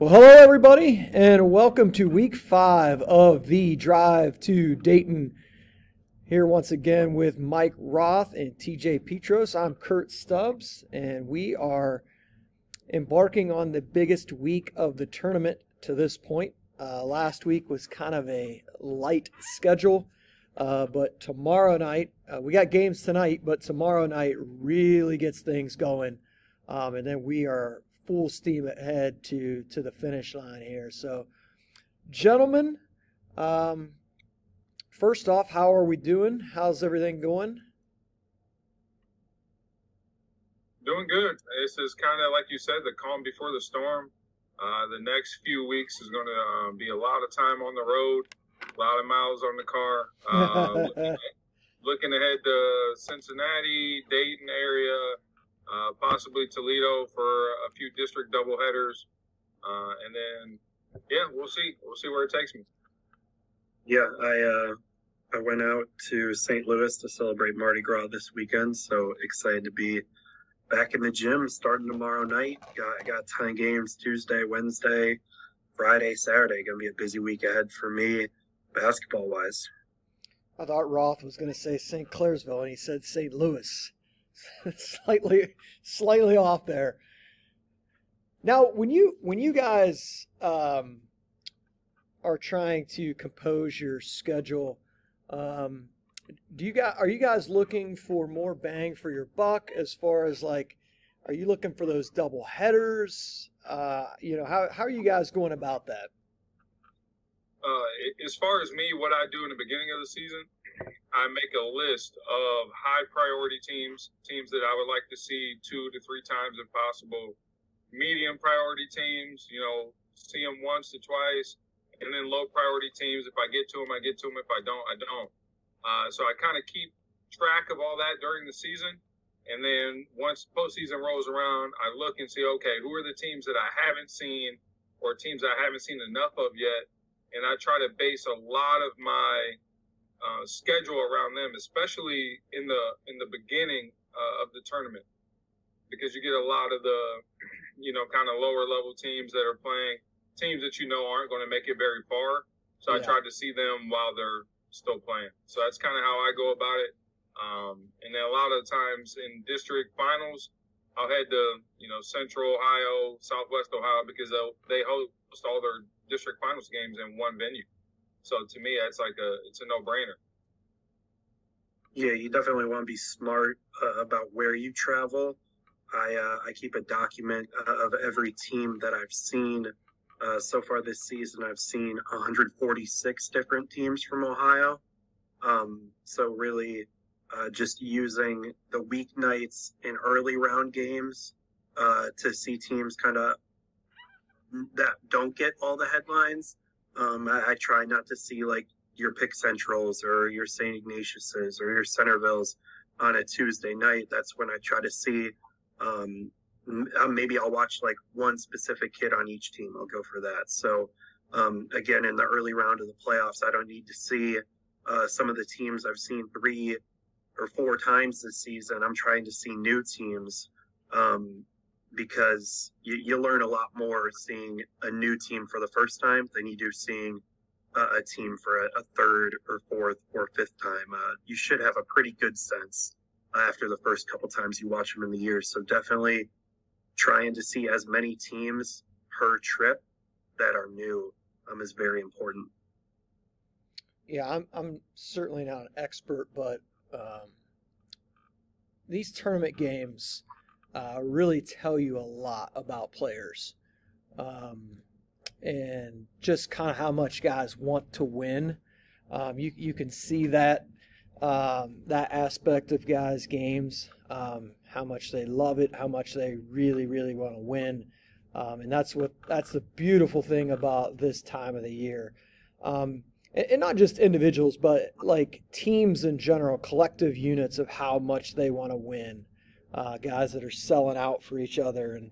Well, hello, everybody, and welcome to week five of the drive to Dayton. Here once again with Mike Roth and TJ Petros. I'm Kurt Stubbs, and we are embarking on the biggest week of the tournament to this point. Uh, last week was kind of a light schedule, uh, but tomorrow night, uh, we got games tonight, but tomorrow night really gets things going. Um, and then we are full steam ahead to to the finish line here. So, gentlemen, um, first off, how are we doing? How's everything going? Doing good. This is kind of like you said, the calm before the storm. Uh, the next few weeks is going to uh, be a lot of time on the road, a lot of miles on the car. Uh, looking, looking ahead to Cincinnati, Dayton area, uh, possibly Toledo for a few district doubleheaders, uh, and then yeah, we'll see. We'll see where it takes me. Yeah, I uh, I went out to St. Louis to celebrate Mardi Gras this weekend, so excited to be back in the gym starting tomorrow night. Got got ten games Tuesday, Wednesday, Friday, Saturday. Gonna be a busy week ahead for me, basketball wise. I thought Roth was going to say St. Clairsville, and he said St. Louis. slightly slightly off there. Now, when you when you guys um, are trying to compose your schedule, um, do you guys are you guys looking for more bang for your buck as far as like, are you looking for those double headers? Uh, you know, how how are you guys going about that? Uh, as far as me, what I do in the beginning of the season, I make a list of high priority teams, teams that I would like to see two to three times if possible. Medium priority teams, you know, see them once to twice. And then low priority teams, if I get to them, I get to them. If I don't, I don't. Uh, so I kind of keep track of all that during the season. And then once postseason rolls around, I look and see, okay, who are the teams that I haven't seen or teams I haven't seen enough of yet? And I try to base a lot of my uh, schedule around them, especially in the in the beginning uh, of the tournament, because you get a lot of the you know kind of lower level teams that are playing teams that you know aren't going to make it very far. So yeah. I tried to see them while they're still playing. So that's kind of how I go about it. Um, and then a lot of times in district finals, I'll head to you know Central Ohio, Southwest Ohio because they they host all their district finals games in one venue. So to me, it's like a it's a no brainer. Yeah, you definitely want to be smart uh, about where you travel. I uh, I keep a document uh, of every team that I've seen uh, so far this season. I've seen 146 different teams from Ohio. Um, so really, uh, just using the weeknights in early round games uh, to see teams kind of that don't get all the headlines um, I, I, try not to see like your Pick Centrals or your St. Ignatius's or your Centervilles on a Tuesday night. That's when I try to see. Um, uh, maybe I'll watch like one specific kid on each team. I'll go for that. So um, again, in the early round of the playoffs, I don't need to see uh, some of the teams I've seen three or four times this season. I'm trying to see new teams. Um, because you, you learn a lot more seeing a new team for the first time than you do seeing a, team for a, a, third or fourth or fifth time. Uh, you should have a pretty good sense after the first couple times you watch them in the year. So definitely trying to see as many teams per trip that are new um, is very important. Yeah, I'm I'm certainly not an expert, but um, these tournament games uh, really tell you a lot about players um, and just kind of how much guys want to win. Um, you, you can see that um, that aspect of guys' games, um, how much they love it, how much they really, really want to win. Um, and that's what that's the beautiful thing about this time of the year. Um, and, and not just individuals, but like teams in general, collective units of how much they want to win uh, guys that are selling out for each other, and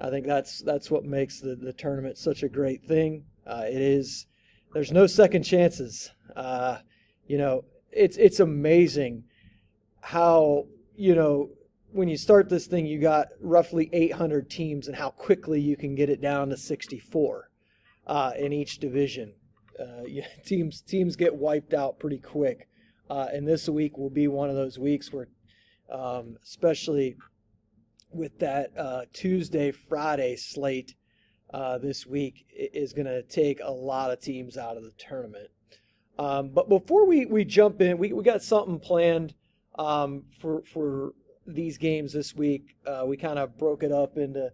I think that's that's what makes the, the tournament such a great thing. Uh, it is there's no second chances. Uh, you know, it's it's amazing how you know when you start this thing, you got roughly 800 teams, and how quickly you can get it down to 64 uh, in each division. Uh, teams teams get wiped out pretty quick, uh, and this week will be one of those weeks where, um, especially with that uh, Tuesday Friday slate uh, this week, is going to take a lot of teams out of the tournament. Um, but before we, we jump in, we, we got something planned um, for for these games this week. Uh, we kind of broke it up into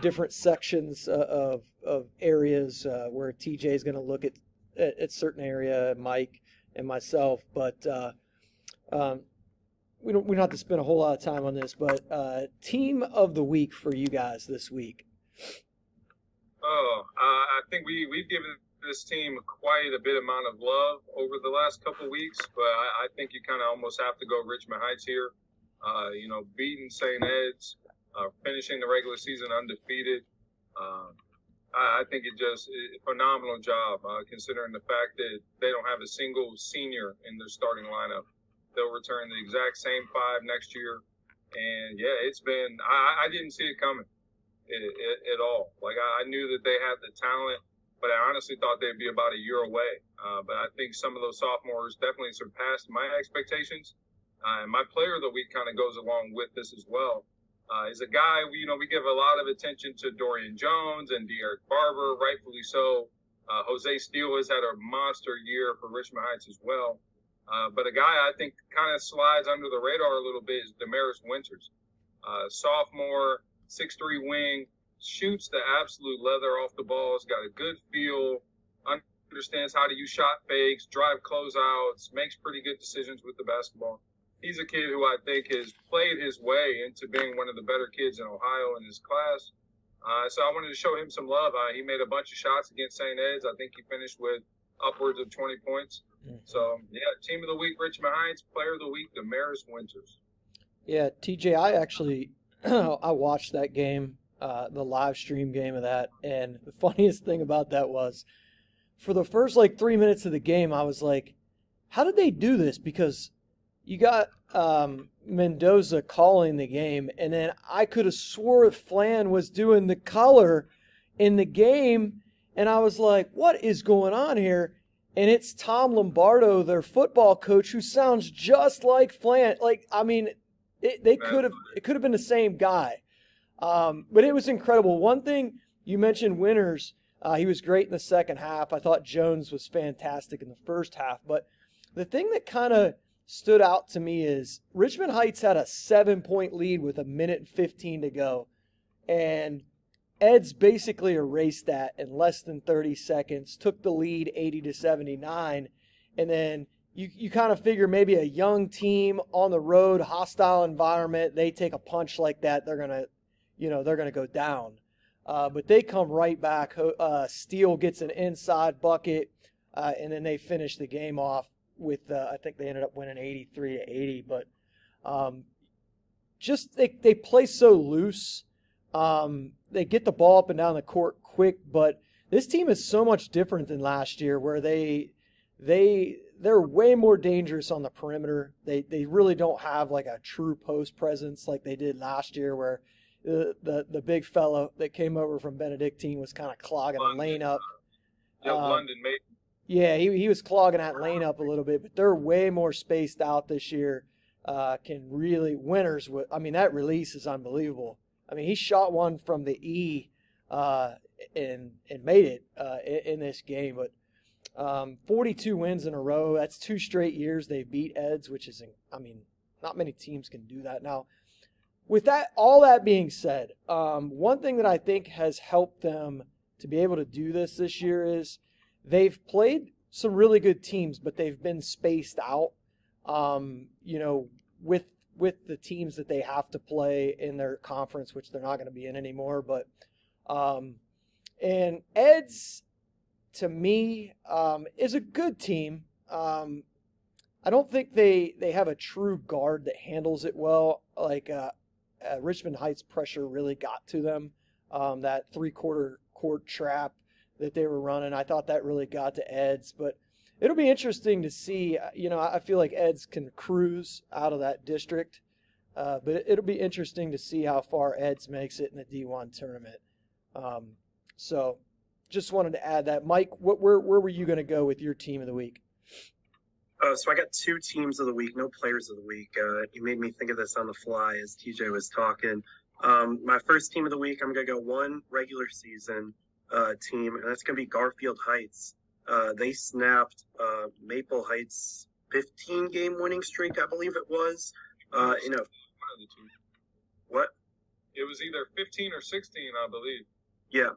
different sections uh, of of areas uh, where TJ is going to look at, at, at certain area, Mike and myself. But uh, um, we don't we don't have to spend a whole lot of time on this. But uh, team of the week for you guys this week. Oh, I think we we've given this team quite a bit amount of love over the last couple weeks, but I, I think you kind of almost have to go Richmond Heights here. Uh, you know, beating St. Ed's, uh, finishing the regular season undefeated. Um, I, I, think it just a phenomenal job uh, considering the fact that they don't have a single senior in their starting lineup. They'll return the exact same five next year, and yeah, it's been I, I didn't see it coming at all. Like I, knew that they had the talent but I honestly thought they'd be about a year away. Uh, but I think some of those sophomores definitely surpassed my expectations. Uh, and my player of the week kind of goes along with this as well. Uh, is a guy, we, you know, we give a lot of attention to Dorian Jones and De'Eric Barber, rightfully so. Uh, Jose Steele has had a monster year for Richmond Heights as well. Uh, but a guy I think kind of slides under the radar a little bit is Damaris Winters. Uh, sophomore, six-three wing, shoots the absolute leather off the ball. Has got a good feel, understands how to use shot fakes, drive closeouts, makes pretty good decisions with the basketball. He's a kid who I think has played his way into being one of the better kids in Ohio in his class. Uh, so I wanted to show him some love. Uh, he made a bunch of shots against St. Ed's. I think he finished with upwards of 20 points. Mm-hmm. So, yeah, team of the week, Richmond Heights. Player of the week, Damaris Winters. Yeah, TJ, I actually I watched that game uh, the live stream game of that. And the funniest thing about that was for the first like three minutes of the game, I was like, how did they do this? Because you got um, Mendoza calling the game, and then I could have swore Flan was doing the color in the game, and I was like, what is going on here? And it's Tom Lombardo, their football coach, who sounds just like Flan. Like, I mean, it, they could have it could have been the same guy. Um, but it was incredible. One thing you mentioned Winters. Uh, he was great in the second half. I thought Jones was fantastic in the first half. But the thing that kind of stood out to me is Richmond Heights had a seven point lead with a minute and 15 to go. And Eds basically erased that in less than 30 seconds, took the lead 80 to 79. And then you, you kind of figure maybe a young team on the road, hostile environment, they take a punch like that, they're going to you know, they're to go down. Uh, but they come right back. Uh, Steele gets an inside bucket, uh, and then they finish the game off with, uh, I think they ended up winning 83 to 80. But um, just they, they play so loose. Um, they get the ball up and down the court quick, but this team is so much different than last year where they they they're way more dangerous on the perimeter. They they really don't have like a true post presence like they did last year where the, the, the big fellow that came over from Benedictine was kind of clogging London, the lane up. Yeah, uh, London mate. Yeah, he, he was clogging that lane up a little bit, but they're way more spaced out this year. Uh, can really Winters With, I mean, that release is unbelievable. I mean, he shot one from the E uh, and and made it uh, in, in, this game. But um, 42 wins in a row. That's two straight years they beat Eds, which is, I mean, not many teams can do that. Now, with that, all that being said, um, one thing that I think has helped them to be able to do this this year is they've played some really good teams, but they've been spaced out. Um, you know, with with the teams that they have to play in their conference, which they're not going to be in anymore. But um, and Ed's to me um, is a good team. Um, I don't think they they have a true guard that handles it well. Like uh, uh, Richmond Heights pressure really got to them. Um, that three quarter court trap that they were running, I thought that really got to Eds. But it'll be interesting to see. Uh, you know, I feel like Eds can cruise out of that district. Uh, but it'll be interesting to see how far Eds makes it in the D1 tournament. Um, so just wanted to add that. Mike, what, where, where were you going to go with your team of the week? Uh, so I got two teams of the week, no players of the week. Uh, you made me think of this on the fly as TJ was talking. Um, my first team of the week, I'm going to go one regular season uh, team, and that's going to be Garfield Heights. Uh, they snapped uh, Maple Heights' 15 game winning streak, I believe it was. Uh, you know, what? It was either 15 or 16, I believe. Yeah.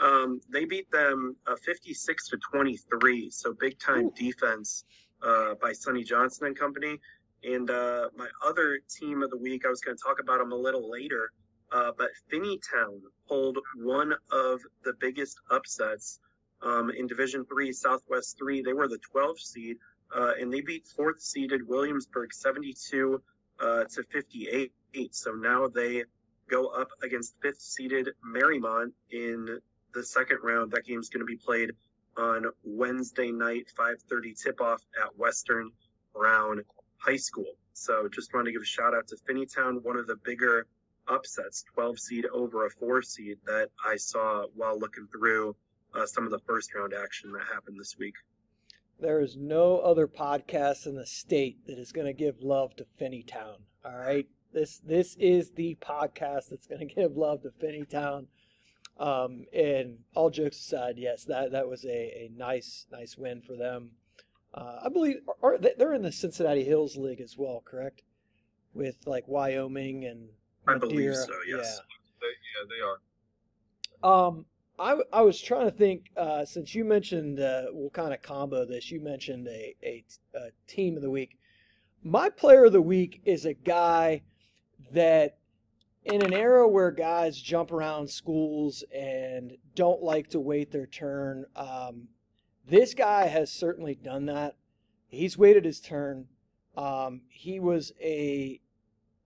Um, they beat them uh, 56 to 23, so big time Ooh. defense uh, by Sonny Johnson and company. And uh, my other team of the week, I was going to talk about them a little later, uh, but Finneytown pulled one of the biggest upsets um, in Division Three, Southwest Three. They were the 12th seed, uh, and they beat fourth seeded Williamsburg 72 uh, to 58. So now they go up against fifth seeded Mariemont in the second round. That game's going to be played on Wednesday night, 5:30 tip-off at Western Brown High School. So just wanted to give a shout out to Finneytown, one of the bigger upsets, 12 seed over a four seed that I saw while looking through uh, some of the first round action that happened this week. There is no other podcast in the state that is going to give love to Finneytown. All right, this this is the podcast that's going to give love to Finneytown. Um, and all jokes aside, yes, that that was a, a nice nice win for them. Uh, I believe are, they're in the Cincinnati Hills League as well, correct? With like Wyoming and I believe so. Yes. Yeah. They, yeah, they are. Um, I, I was trying to think uh, since you mentioned uh, we'll kind of combo this. You mentioned a, a, a team of the week. My player of the week is a guy that in an era where guys jump around schools and don't like to wait their turn, um, this guy has certainly done that. He's waited his turn. Um, he was a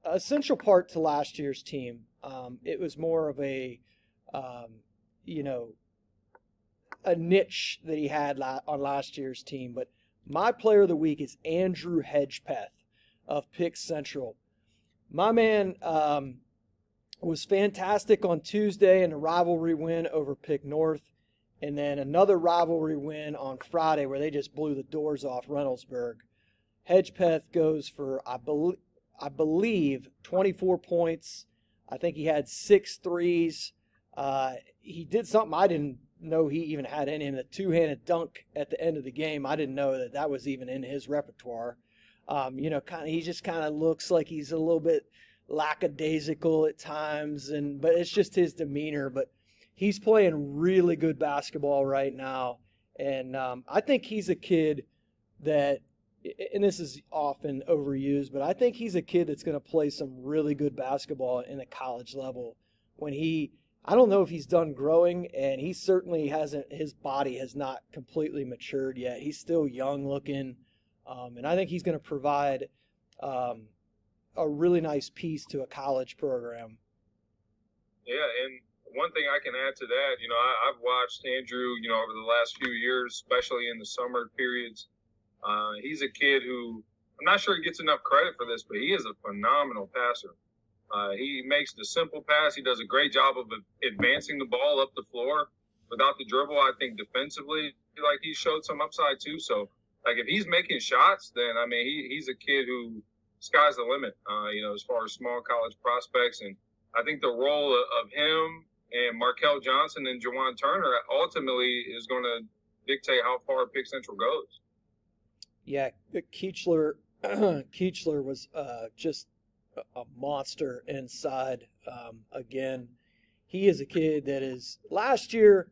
essential part to last year's team. Um, it was more of a, um, you know, a niche that he had on last year's team. But my player of the week is Andrew Hedgepeth of Pick Central. My man, um, was fantastic on Tuesday in a rivalry win over Pick North, and then another rivalry win on Friday where they just blew the doors off Reynoldsburg. Hedgepeth goes for I believe I believe 24 points. I think he had six threes. Uh, he did something I didn't know he even had in him. The two-handed dunk at the end of the game. I didn't know that that was even in his repertoire. Um, you know, kind of he just kind of looks like he's a little bit lackadaisical at times, and but it's just his demeanor. But he's playing really good basketball right now, and um, I think he's a kid that, and this is often overused, but I think he's a kid that's going to play some really good basketball in the college level when he. I don't know if he's done growing, and he certainly hasn't. His body has not completely matured yet. He's still young looking, um, and I think he's going to provide um, a really nice piece to a college program. Yeah, and one thing I can add to that, you know, I, have watched Andrew, you know, over the last few years, especially in the summer periods. Uh, he's a kid who I'm not sure he gets enough credit for this, but he is a phenomenal passer. Uh, he makes the simple pass. He does a great job of advancing the ball up the floor without the dribble. I think defensively, like he showed some upside too. So, like if he's making shots, then I mean, he, he's a kid who sky's the limit, uh, you know, as far as small college prospects. And I think the role of him and Markel Johnson and Jawan Turner ultimately is going to dictate how far Pick Central goes. Yeah, Keechler, Keechler was uh, just a monster inside. Um, again, he is a kid that is last year,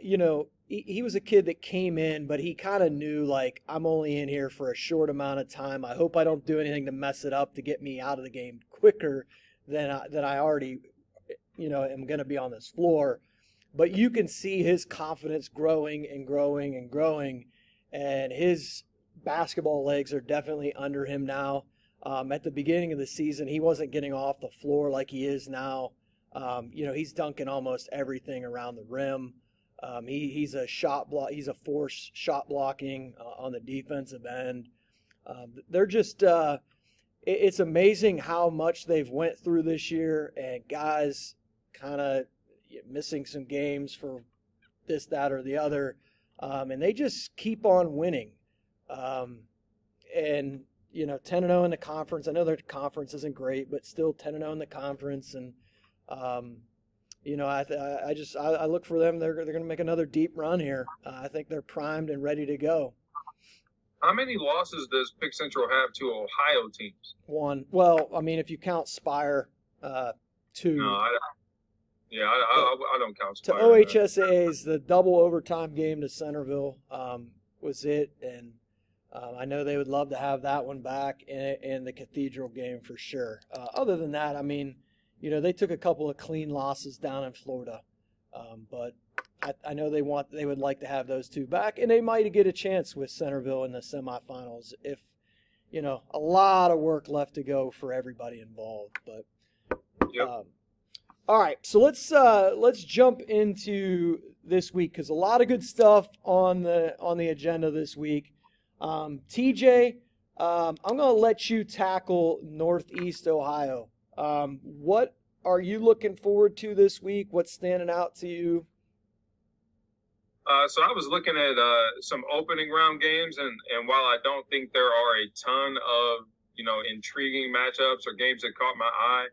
you know, he, he was a kid that came in, but he kind of knew like I'm only in here for a short amount of time. I hope I don't do anything to mess it up to get me out of the game quicker than I, than I already, you know, am going to be on this floor. But you can see his confidence growing and growing and growing, and his basketball legs are definitely under him now. Um, at the beginning of the season, he wasn't getting off the floor like he is now. Um, you know, he's dunking almost everything around the rim. Um, he, he's a shot block. He's a force shot blocking uh, on the defensive end. Um, they're just uh, it, it's amazing how much they've went through this year, and guys kind of missing some games for this, that, or the other, um, and they just keep on winning. Um, and you know, ten and zero oh in the conference. I know their conference isn't great, but still ten and zero oh in the conference, and um, you know, I I just I, I, look for them. They're they're going to make another deep run here. Uh, I think they're primed and ready to go. How many losses does Pick Central have to Ohio teams? One. Well, I mean, if you count Spire, uh, two. No, I, yeah, I, I, I, don't count Spire. To OHSAA's, the double overtime game to Centerville um, was it, and um, I know they would love to have that one back in, in the Cathedral game for sure. Uh, other than that, I mean, you know, they took a couple of clean losses down in Florida, um, but I, I, know they want they would like to have those two back, and they might get a chance with Centerville in the semifinals if you know a lot of work left to go for everybody involved. But yep. um, all right, so let's uh, let's jump into this week because a lot of good stuff on the on the agenda this week. Um, TJ, um, I'm going to let you tackle Northeast Ohio. Um, what are you looking forward to this week? What's standing out to you? Uh, so I was looking at uh, some opening round games, and, and while I don't think there are a ton of you know intriguing matchups or games that caught my eye,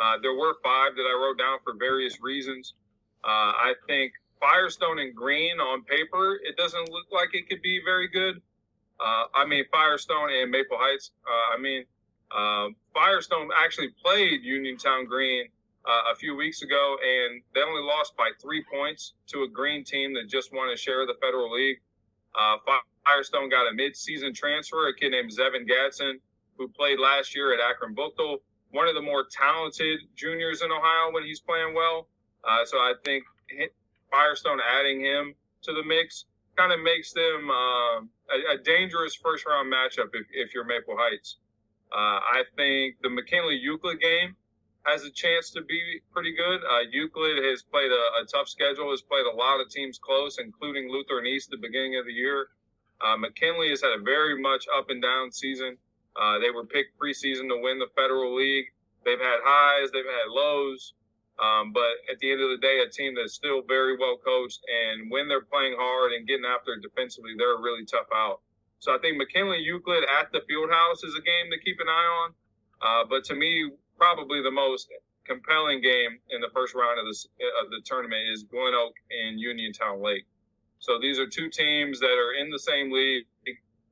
uh, there were five that I wrote down for various reasons. Uh, I think Firestone and Green on paper, it doesn't look like it could be very good. Uh, I mean, Firestone and Maple Heights. Uh, I mean, uh, Firestone actually played Uniontown Green uh, a few weeks ago, and they only lost by three points to a Green team that just won a share of the Federal League. Uh, Firestone got a mid-season transfer, a kid named Zevin Gadsden, who played last year at Akron Buchtel, one of the more talented juniors in Ohio when he's playing well. Uh, so I think Firestone adding him to the mix kind of makes them uh, a, a, dangerous first round matchup if, if you're Maple Heights. Uh, I think the McKinley Euclid game has a chance to be pretty good. Uh, Euclid has played a, a, tough schedule, has played a lot of teams close, including Lutheran East at the beginning of the year. Uh, McKinley has had a very much up and down season. Uh, they were picked preseason to win the Federal League. They've had highs, they've had lows. Um, but at the end of the day, a team that's still very well coached, and when they're playing hard and getting after defensively, they're a really tough out. So I think McKinley Euclid at the Fieldhouse is a game to keep an eye on. Uh, but to me, probably the most compelling game in the first round of, this, of the tournament is Glen Oak and Uniontown Lake. So these are two teams that are in the same league,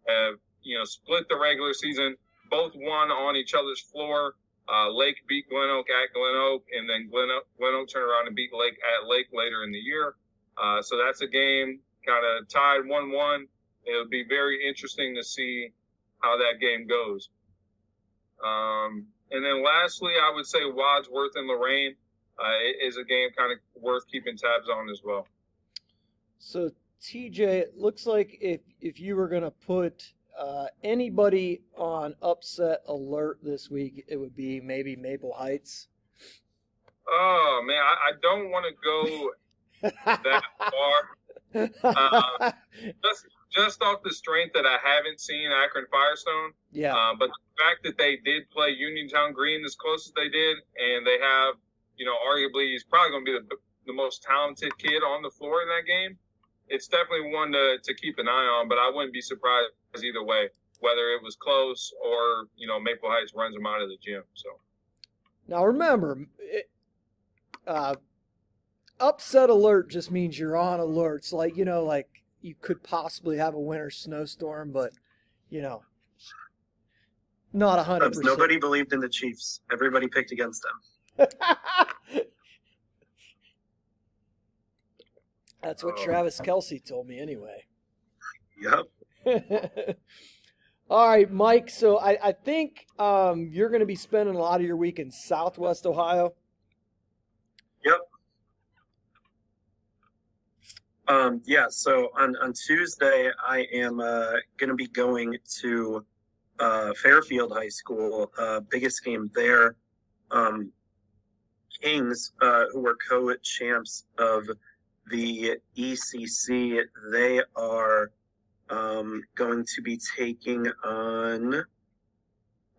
have you know split the regular season, both won on each other's floor. Uh, Lake beat Glen Oak at Glen Oak, and then Glen Oak, Glen Oak turned around and beat Lake at Lake later in the year. Uh, so that's a game kind of tied 1 1. It'll be very interesting to see how that game goes. Um, and then lastly, I would say Wadsworth and Lorain uh, is a game kind of worth keeping tabs on as well. So, TJ, it looks like if, if you were going to put uh, anybody on upset alert this week, it would be maybe Maple Heights. Oh man, I, I don't want to go that far. Uh, just just off the strength that I haven't seen Akron Firestone. Yeah. Uh, but the fact that they did play Uniontown Green as close as they did, and they have, you know, arguably he's probably going to be the the most talented kid on the floor in that game. It's definitely one to, to keep an eye on, but I wouldn't be surprised either way, whether it was close or you know Maple Heights runs them out of the gym. So now remember, it, uh, upset alert just means you're on alerts. Like you know, like you could possibly have a winter snowstorm, but you know, not a hundred percent. Nobody believed in the Chiefs. Everybody picked against them. That's what oh. Travis Kelce told me anyway. Yep. All right, Mike. So I, I think um, you're going to be spending a lot of your week in Southwest Ohio. Yep. Um, yeah. So on on Tuesday, I am uh, going to be going to uh, Fairfield High School. Uh, biggest game there. Um, Kings, uh, who were co-champs of the ECC, they are um, going to be taking on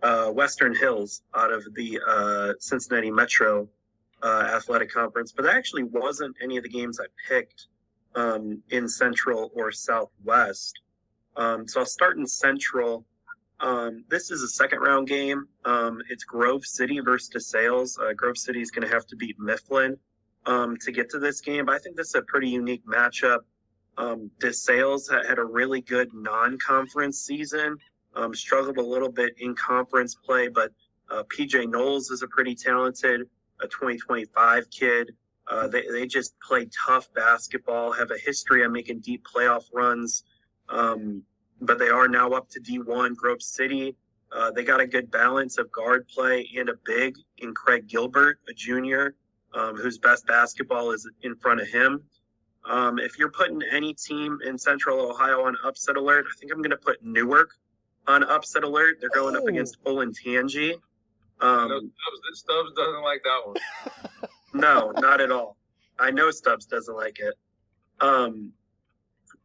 uh, Western Hills out of the uh, Cincinnati Metro uh, Athletic Conference, but that actually wasn't any of the games I picked um, in Central or Southwest. Um, so I'll start in Central. Um, this is a second round game. Um, it's Grove City versus DeSales. Uh, Grove City is going to have to beat Mifflin um, to get to this game. But I think this is a pretty unique matchup. Um, DeSales had a really good non conference season, um, struggled a little bit in conference play, but uh, PJ Knowles is a pretty talented a 2025 kid. Uh, they, they just play tough basketball, have a history of making deep playoff runs. Um, but they are now up to D1 Grove City. Uh, they got a good balance of guard play and a big in Craig Gilbert, a junior, um, whose best basketball is in front of him. Um, if you're putting any team in Central Ohio on upset alert, I think I'm going to put Newark on upset alert. They're going oh. up against Olentangy. Um, no, Stubbs, Stubbs doesn't like that one. no, not at all. I know Stubbs doesn't like it. Um,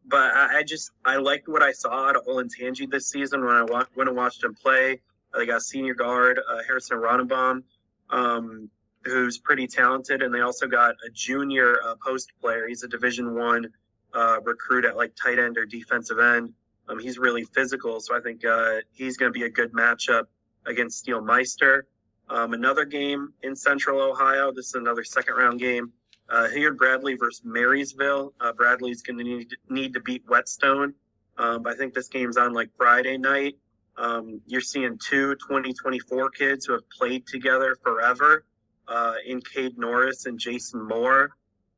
but I, I, just I liked what I saw out of Olentangy this season when I wa- when I watched him play. They got senior guard uh, Harrison Ronenbaum, um, who's pretty talented, and they also got a junior uh, post player. He's a Division One uh, recruit at like tight end or defensive end. Um, he's really physical, so I think uh, he's going to be a good matchup against Steele Meister. Um, another game in Central Ohio. This is another second round game. Uh, Hilliard Bradley versus Marysville. Uh, Bradley's going to need need to beat Whetstone. Um, I think this game's on like Friday night. Um, you're seeing two 2024 kids who have played together forever uh, in Cade Norris and Jason Moore.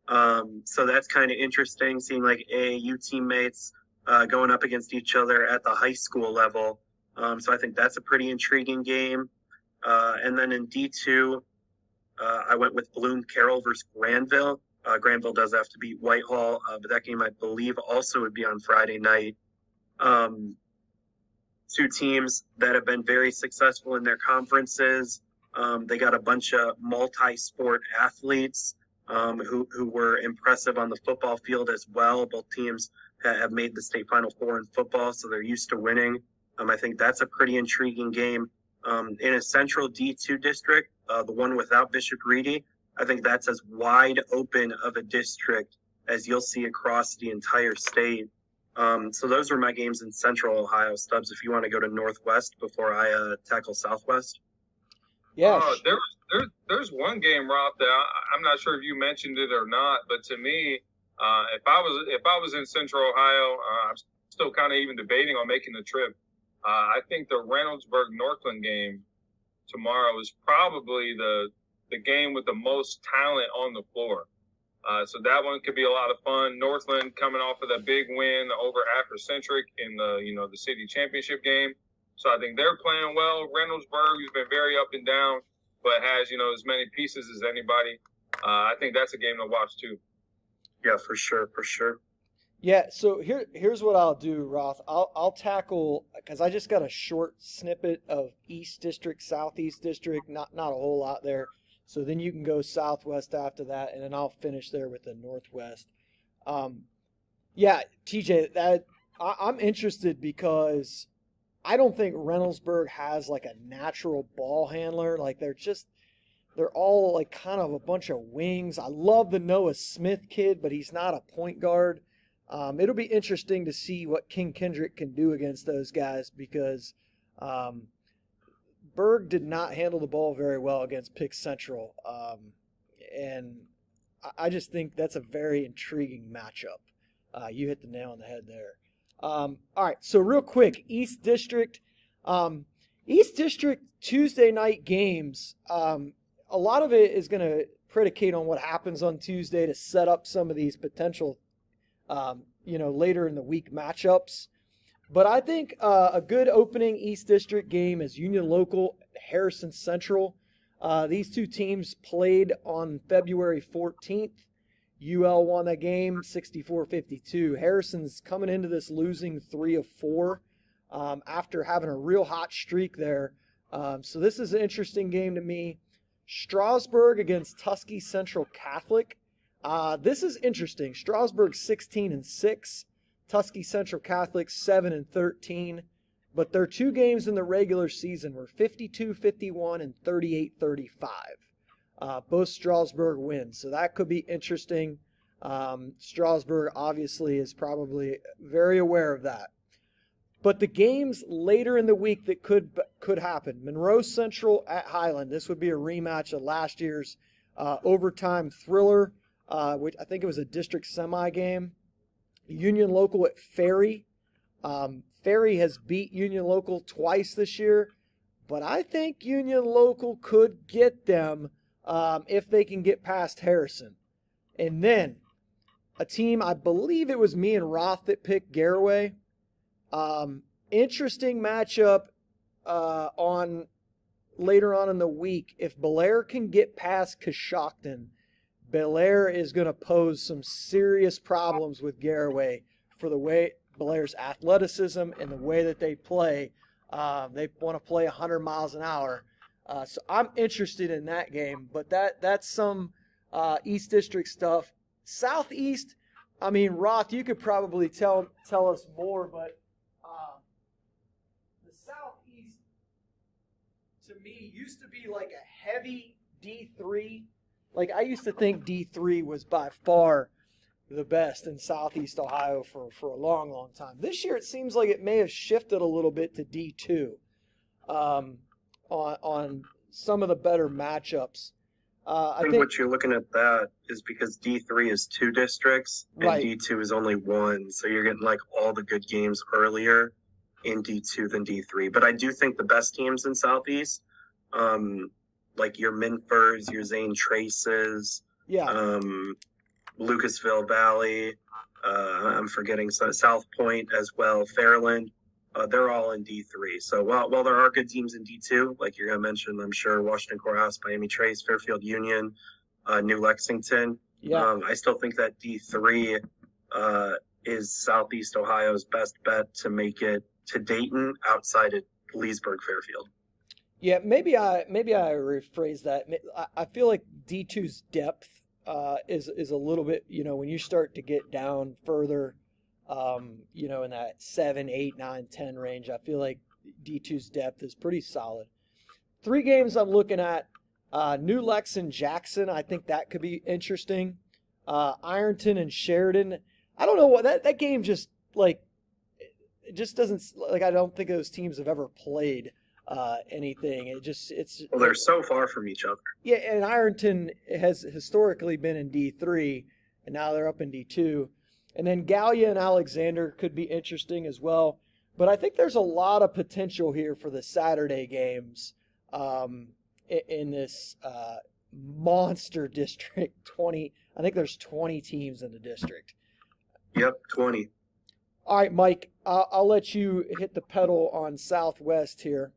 Um, so that's kind of interesting, seeing like AAU teammates uh, going up against each other at the high school level. Um, so I think that's a pretty intriguing game. Uh, and then in D2, uh, I went with Bloom Carroll versus Granville. Uh, Granville does have to beat Whitehall, uh, but that game I believe also would be on Friday night. Um, two teams that have been very successful in their conferences. Um, they got a bunch of multi-sport athletes um, who who were impressive on the football field as well. Both teams have made the state final four in football, so they're used to winning. Um, I think that's a pretty intriguing game. Um, in a central D2 district, uh, the one without Bishop Ready, I think that's as wide open of a district as you'll see across the entire state. Um, so those were my games in central Ohio. Stubbs, if you want to go to Northwest before I uh, tackle Southwest. Yeah. Uh, there's, there's, there's one game, Rob, that I, am not sure if you mentioned it or not, but to me, uh, if I was if I was in Central Ohio, uh, I'm still kind of even debating on making the trip. Uh, I think the Reynoldsburg Northland game tomorrow is probably the the game with the most talent on the floor. Uh, so that one could be a lot of fun. Northland coming off of that big win over Africentric in the you know the city championship game. So I think they're playing well. Reynoldsburg has been very up and down, but has you know as many pieces as anybody. Uh, I think that's a game to watch too. Yeah, for sure, for sure. Yeah, so here here's what I'll do, Roth. I'll I'll tackle because I just got a short snippet of East District, Southeast District, not not a whole lot there. So then you can go Southwest after that, and then I'll finish there with the Northwest. Um, yeah, TJ, that I, I'm interested because I don't think Reynoldsburg has like a natural ball handler. Like they're just they're all like kind of a bunch of wings. I love the Noah Smith kid, but he's not a point guard. Um, it'll be interesting to see what King Kendrick can do against those guys because um, Berg did not handle the ball very well against Pick Central. Um, and I just think that's a very intriguing matchup. Uh, you hit the nail on the head there. Um, all right, so real quick East District. Um, East District Tuesday night games, um, a lot of it is going to predicate on what happens on Tuesday to set up some of these potential um, you know, later in the week matchups. But I think uh, a good opening East District game is Union Local, Harrison Central. Uh, these two teams played on February 14th. UL won that game 64 52. Harrison's coming into this losing three of four um, after having a real hot streak there. Um, so this is an interesting game to me. Strasburg against Tuskegee Central Catholic. Uh, this is interesting. Strasburg 16 and 6, Tuskegee Central Catholic 7 and 13. but their two games in the regular season were 52 51 and 38 35. Uh, both Strasburg wins, so that could be interesting. Um, Strasburg obviously is probably very aware of that. But the games later in the week that could could happen: Monroe Central at Highland. This would be a rematch of last year's uh, overtime thriller, uh, which I think it was a district semi game. Union Local at Ferry. Um, Ferry has beat Union Local twice this year, but I think Union Local could get them um, if they can get past Harrison. And then a team, I believe it was me and Roth that picked Garaway. Um, interesting matchup uh, on later on in the week. If Bellaire can get past Coshocton, Bellaire is going to pose some serious problems with Garaway for the way Bellaire's athleticism and the way that they play. Uh, they want to play 100 miles an hour. Uh, so I'm interested in that game, but that that's some uh, East District stuff. Southeast, I mean, Roth, you could probably tell tell us more, but uh, the Southeast to me used to be like a heavy D3. Like I used to think D3 was by far the best in Southeast Ohio for, for a long, long time. This year, it seems like it may have shifted a little bit to D2 um, on, on some of the better matchups. Uh, I, think, think, what you're looking at that is because D3 is two districts and right. D2 is only one. So you're getting like all the good games earlier in D2 than D3. But I do think the best teams in Southeast, um, like your Minfords, your Zane Traces, yeah. Um, Lucasville Valley. Uh, I'm forgetting South Point as well, Fairland. Uh, they're all in D3. So while, while there are good teams in D2, like you're going to mention, I'm sure Washington Courthouse, Miami Trace, Fairfield Union, uh, New Lexington. Yeah. Um, I still think that D3 uh, is Southeast Ohio's best bet to make it to Dayton outside of Leesburg, Fairfield. Yeah, maybe I maybe I rephrase that. I feel like D2's depth uh, is is a little bit you know when you start to get down further, um, you know in that seven, eight, nine, ten range. I feel like D2's depth is pretty solid. Three games I'm looking at: uh, New Lex and Jackson. I think that could be interesting. Uh, Ironton and Sheridan. I don't know what that that game just like. It just doesn't like. I don't think those teams have ever played uh, anything. It just it's well, they're so far from each other. Yeah, and Ironton has historically been in D three, and now they're up in D two. And then Gallia and Alexander could be interesting as well. But I think there's a lot of potential here for the Saturday games um, in, in, this uh, monster district. Twenty, I think there's 20 teams in the district. Yep, 20. All right, Mike, I'll, I'll let you hit the pedal on Southwest here.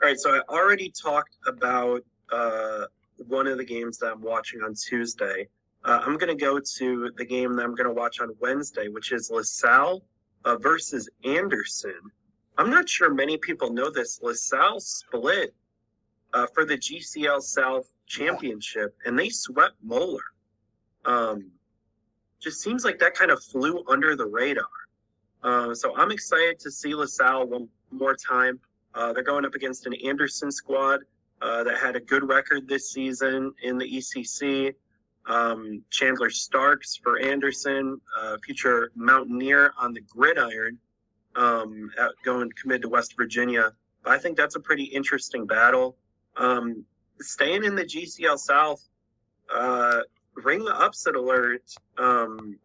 All right, so I already talked about uh, one of the games that I'm watching on Tuesday. Uh, I'm going to go to the game that I'm going to watch on Wednesday, which is LaSalle uh, versus Anderson. I'm not sure many people know this. LaSalle split uh, for the GCL South Championship, and they swept Moeller. Um, just seems like that kind of flew under the radar. Uh, so I'm excited to see LaSalle one more time. Uh, they're going up against an Anderson squad uh, that had a good record this season in the ECC. Um, Chandler Starks for Anderson, uh, future Mountaineer on the gridiron, um, going committed to West Virginia. I think that's a pretty interesting battle. Um, staying in the GCL South, uh, ring the upset alert um,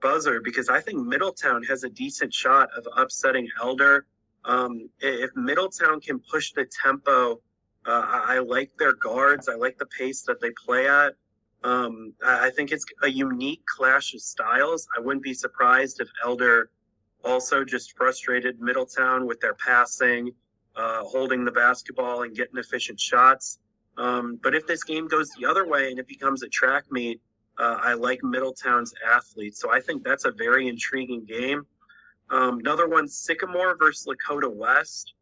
buzzer because I think Middletown has a decent shot of upsetting Elder um, if Middletown can push the tempo, uh, I, like their guards. I like the pace that they play at. Um, I, think it's a unique clash of styles. I wouldn't be surprised if Elder also just frustrated Middletown with their passing, uh, holding the basketball, and getting efficient shots. Um, but if this game goes the other way and it becomes a track meet, uh, I like Middletown's athletes. So I think that's a very intriguing game. Um, another one, Sycamore versus Lakota West.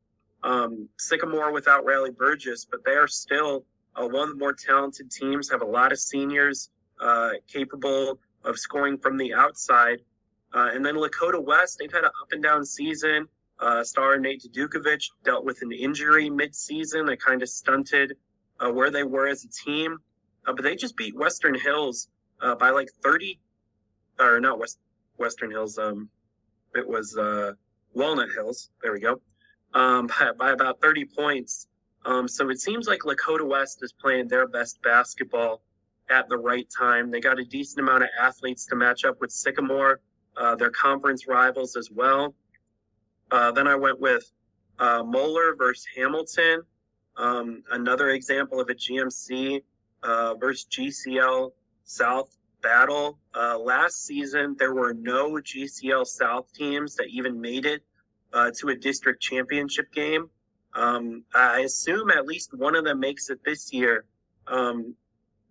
Um, Sycamore without Riley Burgess, but they are still uh, one of the more talented teams, have a lot of seniors uh, capable of scoring from the outside. Uh, and then Lakota West, they've had an up and down season. Uh, star Nate Dukovic dealt with an injury mid-season that kind of stunted uh, where they were as a team, uh, but they just beat Western Hills by like 30, or not West Western Hills. Um, it was Walnut Hills. There we go. Um, by, by about 30 points. Um, so it seems like Lakota West is playing their best basketball at the right time. They got a decent amount of athletes to match up with Sycamore, uh, their conference rivals as well. Uh, then I went with uh, Moeller versus Hamilton, um, another example of a GMC uh, versus GCL South battle. Uh, last season, there were no GCL South teams that even made it uh, to a district championship game. Um, I assume at least one of them makes it this year. Um,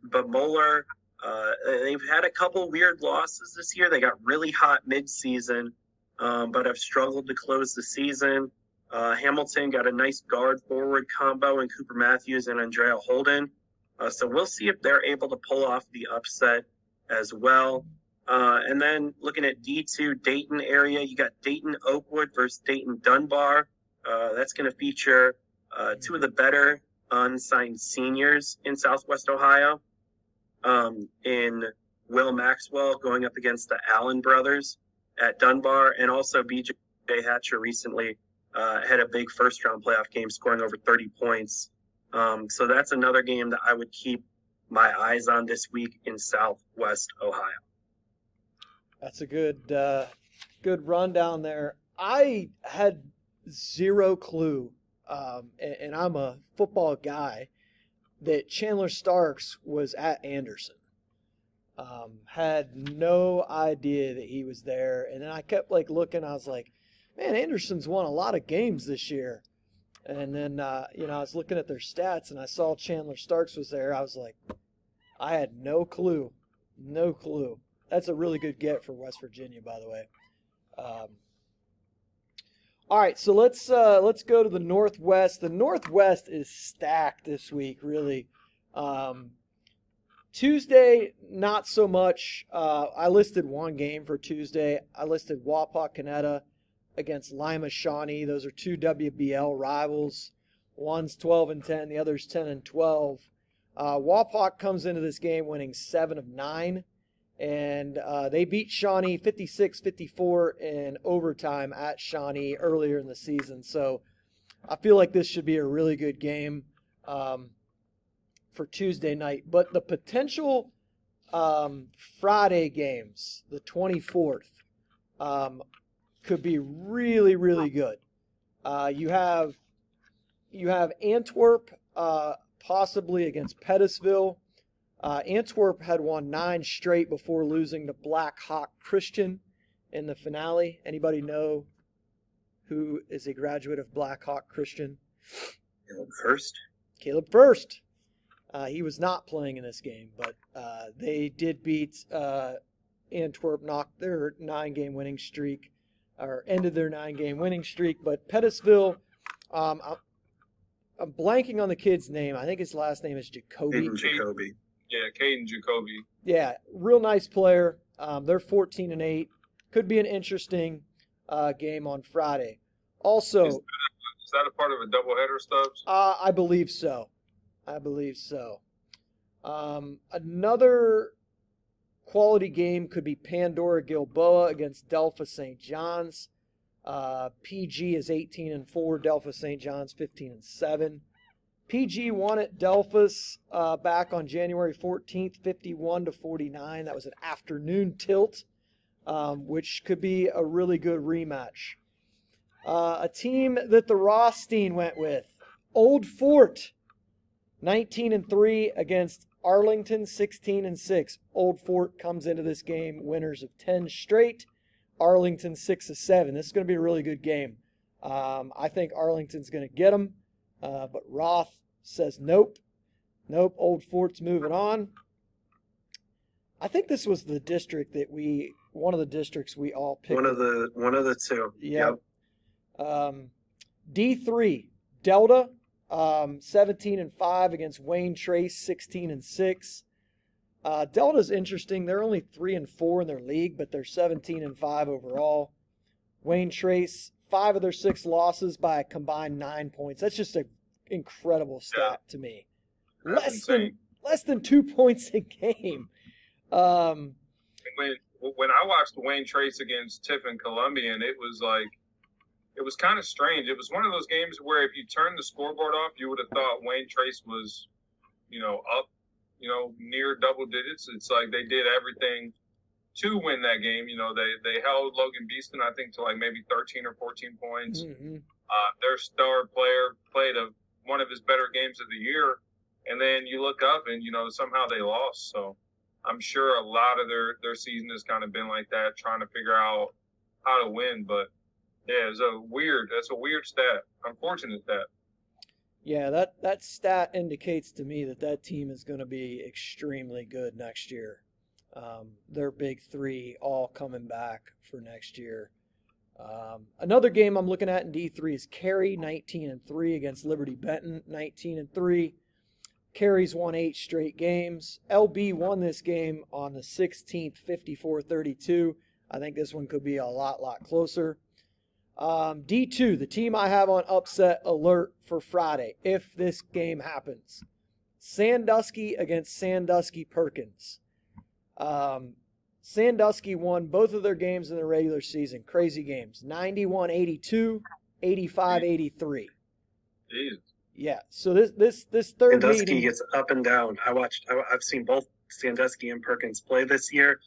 but Moeller, uh, they've had a couple weird losses this year. They got really hot mid-season, um, but have struggled to close the season. Uh, Hamilton got a nice guard forward combo in Cooper Matthews and Andrea Holden. Uh, so we'll see if they're able to pull off the upset as well. Uh, and then looking at D2 Dayton area, you got Dayton Oakwood versus Dayton Dunbar. Uh, that's going to feature uh, two of the better unsigned seniors in Southwest Ohio. Um, in Will Maxwell going up against the Allen brothers at Dunbar, and also BJ Hatcher recently uh, had a big first round playoff game, scoring over 30 points. Um, so that's another game that I would keep my eyes on this week in Southwest Ohio. That's a good uh, good rundown there. I had zero clue, um, and, and, I'm a football guy, that Chandler Starks was at Anderson. Um, had no idea that he was there, and then I kept like looking. I was like, "Man, Anderson's won a lot of games this year." And then uh, you know I was looking at their stats, and I saw Chandler Starks was there. I was like, I had no clue, no clue. That's a really good get for West Virginia, by the way. Um, all right, so let's uh, let's go to the Northwest. The Northwest is stacked this week, really. Um, Tuesday, not so much. Uh, I listed one game for Tuesday. I listed Wapakoneta against Lima Shawnee. Those are two WBL rivals. One's 12 and 10, the other's 10 and 12. Uh, Wapak comes into this game winning seven of nine and uh, they beat Shawnee 56 54 in overtime at Shawnee earlier in the season. So I feel like this should be a really good game um, for Tuesday night. But the potential um, Friday games, the 24th, um, could be really, really good. Uh, you have you have Antwerp uh, possibly against Pettisville. Uh, Antwerp had won nine straight before losing to Blackhawk Christian in the finale. Anybody know who is a graduate of Blackhawk Christian? Caleb Furst. Caleb Furst. Uh, he was not playing in this game, but uh, they did beat uh, Antwerp, knocked their nine game winning streak, or ended their nine game winning streak. But Pettisville, um, I'm, I'm, blanking on the kid's name. I think his last name is Jacoby. Jacoby. Yeah, Caden Jacoby. Yeah, real nice player. Um, they're 14 and 8. Could be an interesting uh, game on Friday. Also, is that, is that a part of a doubleheader, Stubbs? Uh, I believe so. I believe so. Um, another quality game could be Pandora Gilboa against Delphos St. John's. Uh, PG is 18 and 4, Delphos St. John's 15 and 7. PG won at Delphos uh, back on January 14th, 51 to 49. That was an afternoon tilt, um, which could be a really good rematch. Uh, a team that the Rothstein went with, Old Fort, 19 and 3 against Arlington, 16 and 6. Old Fort comes into this game winners of 10 straight. Arlington 6 of 7. This is going to be a really good game. Um, I think Arlington's going to get them. Uh, but Roth says nope. Nope, Old Fort's moving on. I think this was the district that we one of the districts we all picked. One of the one of the two. Yep. yep. Um, D three Delta, um, seventeen and five against Wayne Trace, sixteen and six. Uh, Delta's interesting. They're only three and four in their league, but they're seventeen and five overall. Wayne Trace, five of their six losses by a combined nine points. That's just an incredible stat to me. That's less insane. than less than two points a game. Um, when when I watched Wayne Trace against Tiffin Columbian, it was like it was kind of strange. It was one of those games where if you turned the scoreboard off, you would have thought Wayne Trace was, you know, up, you know, near double digits. It's like they did everything to win that game. You know, they they held Logan Beeston, I think, to like maybe 13 or 14 points. mhm. Uh, their star player played a one of his better games of the year, and then you look up and you know somehow they lost. So I'm sure a lot of their their season has kind of been like that, trying to figure out how to win. But yeah, it's a weird. That's a weird stat. Unfortunate stat. Yeah, that, that stat indicates to me that that team is going to be extremely good next year. Um, their big three all coming back for next year. Um, another game I'm looking at in D3 is Carey 19 and 3 against Liberty Benton 19 and 3. Carey's won eight straight games. LB won this game on the 16th, 54-32. I think this one could be a lot, lot closer. Um, D2, the team I have on upset alert for Friday, if this game happens. Sandusky against Sandusky Perkins. Um, Sandusky won both of their games in the regular season. Crazy games. 91 82, 85 83. Yeah. So this this this third Sandusky meeting. gets up and down. I watched. I, I've seen both Sandusky and Perkins play this year.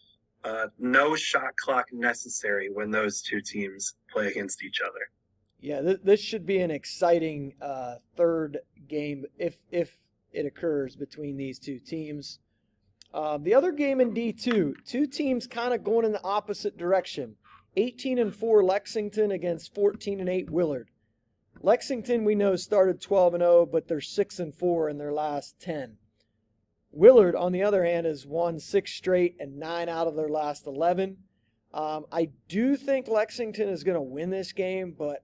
Uh, no shot clock necessary when those two teams play against each other. Yeah, th- this should be an exciting uh, third game if if it occurs between these two teams. Um, the other game in D two, two teams kind of going in the opposite direction. 18 and four Lexington against 14 and eight Willard. Lexington we know started 12 and 0, but they're six and four in their last 10. Willard, on the other hand, has won six straight and nine out of their last 11. Um, I do think Lexington is going to win this game, but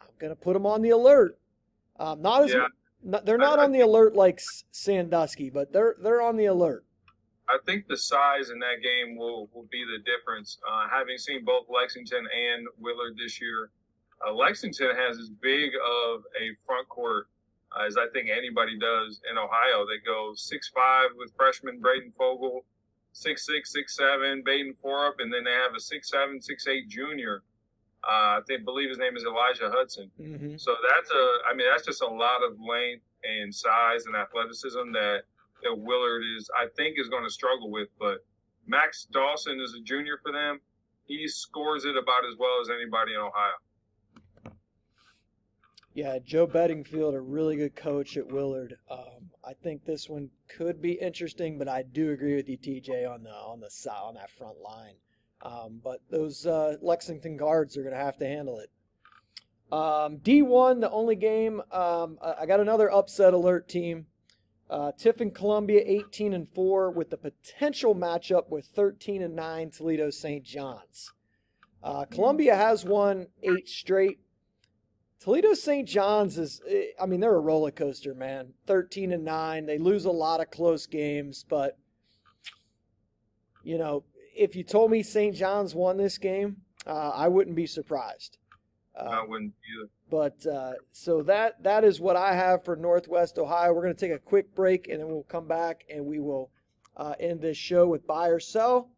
I'm going to put them on the alert. Um, not as Yeah. Not, they're not I- I on the alert like Sandusky, but they're they're on the alert. I think the size in that game will, will be the difference. Uh, having seen both Lexington and Willard this year, uh, Lexington has as big of a front court uh, as I think anybody does in Ohio. They go six five with freshman Braden Fogel, six six six seven Baden Forup, and then they have a six seven six eight junior. Uh, I think believe his name is Elijah Hudson. hmm So that's a, I mean, that's just a lot of length and size and athleticism that, that Willard is, I think, is going to struggle with. But Max Dawson is a junior for them. He scores it about as well as anybody in Ohio. Yeah, Joe Bedingfield, a really good coach at Willard. Um, I think this one could be interesting, but I do agree with you, TJ, on the on the on that front line. Um, but those uh, Lexington guards are going to have to handle it. Um, D1, the only game. Um, I got another upset alert team. Uh, Tiffin Columbian 18 and 4 with the potential matchup with 13 and 9 Toledo St. John's. Uh, Columbian has won eight straight. Toledo St. John's is, eh, I mean, they're a roller coaster, man. 13 and 9. They lose a lot of close games, but, you know, if you told me St. John's won this game, uh, I wouldn't be surprised. Uh, I wouldn't either. but uh, so that that is what I have for Northwest Ohio. We're going to take a quick break and then we'll come back and we will uh, end this show with buy or sell.